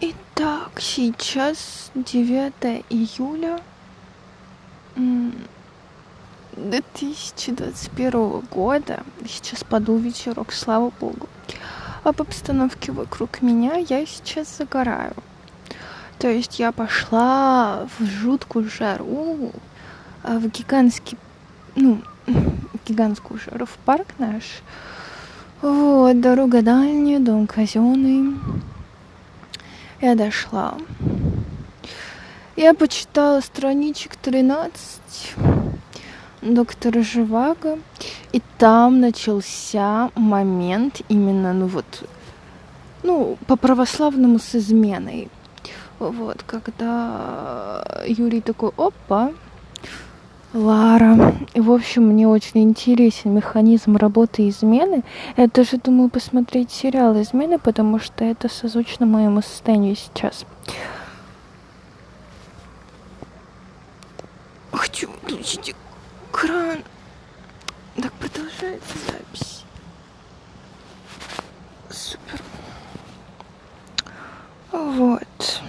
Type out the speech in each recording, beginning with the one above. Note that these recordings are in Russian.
Итак, сейчас 9 июля 2021 года. Сейчас подул вечерок, слава богу. Об обстановке вокруг меня я сейчас загораю. То есть я пошла в жуткую жару, а, в гигантский, ну, гигантскую жару в парк наш. Вот, дорога дальняя, дом казенный. Я дошла. Я почитала страничек 13 доктора Живаго, и там начался момент именно, ну вот, ну, по православному с изменой. Вот, когда Юрий такой, опа, Лара. В общем, мне очень интересен механизм работы измены. Я даже думаю посмотреть сериал «Измены», потому что это созвучно моему состоянию сейчас. Хочу включить экран. Так продолжается запись. Супер. Вот.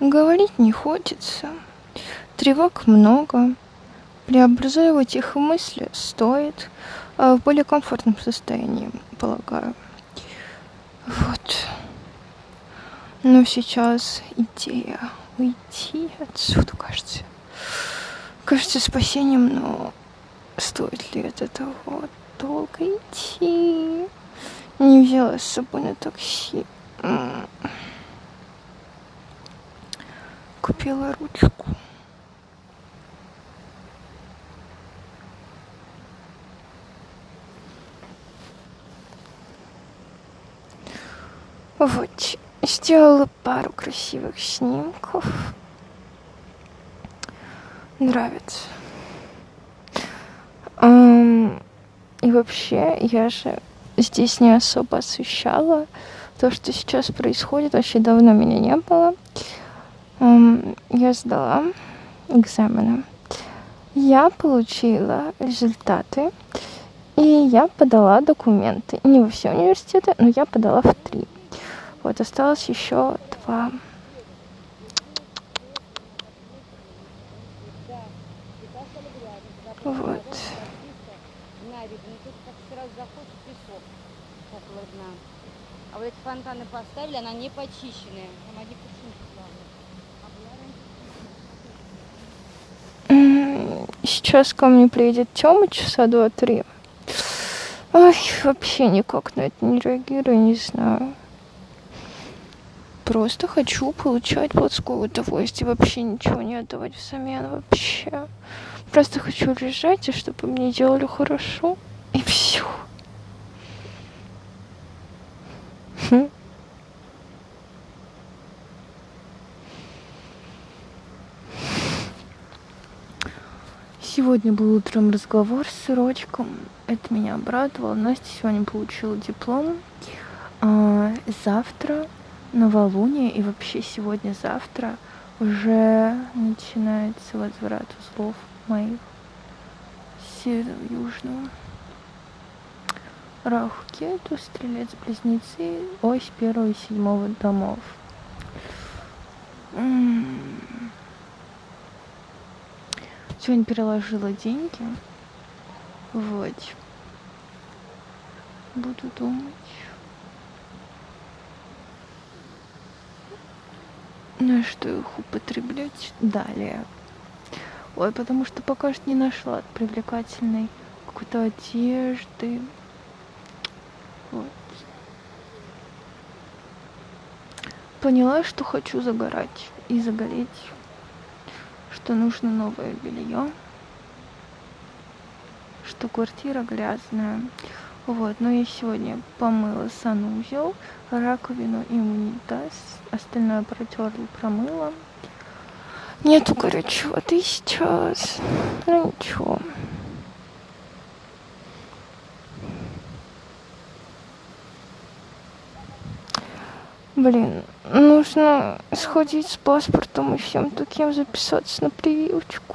Говорить не хочется. Тревог много. Преобразовывать их мысли стоит а в более комфортном состоянии, полагаю. Вот. Но сейчас идея уйти отсюда, кажется. Кажется спасением, но стоит ли это того долго идти? Не взяла с собой на такси. Купила ручку. Вот, сделала пару красивых снимков. Нравится. И вообще, я же здесь не особо освещала то, что сейчас происходит. Вообще давно меня не было. Я сдала экзамены. Я получила результаты, и я подала документы. Не во все университеты, но я подала в три. Вот, осталось еще два. Вот. А вот эти фонтаны поставили, она не почищенная. Там одни Сейчас ко мне приедет Тёма часа два-три. Ой, вообще никак на это не реагирую, не знаю просто хочу получать плотское удовольствие, вообще ничего не отдавать взамен вообще. Просто хочу лежать, и чтобы мне делали хорошо, и все. Хм. Сегодня был утром разговор с сырочком. Это меня обрадовало. Настя сегодня получила диплом. А, завтра новолуние и вообще сегодня-завтра уже начинается возврат узлов моих северо-южного. Раху Кету, Стрелец-Близнецы, ось первого и седьмого домов. Сегодня переложила деньги. Вот. Буду думать. На что их употреблять далее. Ой, потому что пока что не нашла привлекательной какой-то одежды. Вот. Поняла, что хочу загорать и загореть, что нужно новое белье, что квартира грязная. Вот, но я сегодня помыла санузел, раковину и унитаз. Остальное протерла, промыла. Нету горячей воды сейчас. Ну ничего. Блин, нужно сходить с паспортом и всем таким записаться на прививочку.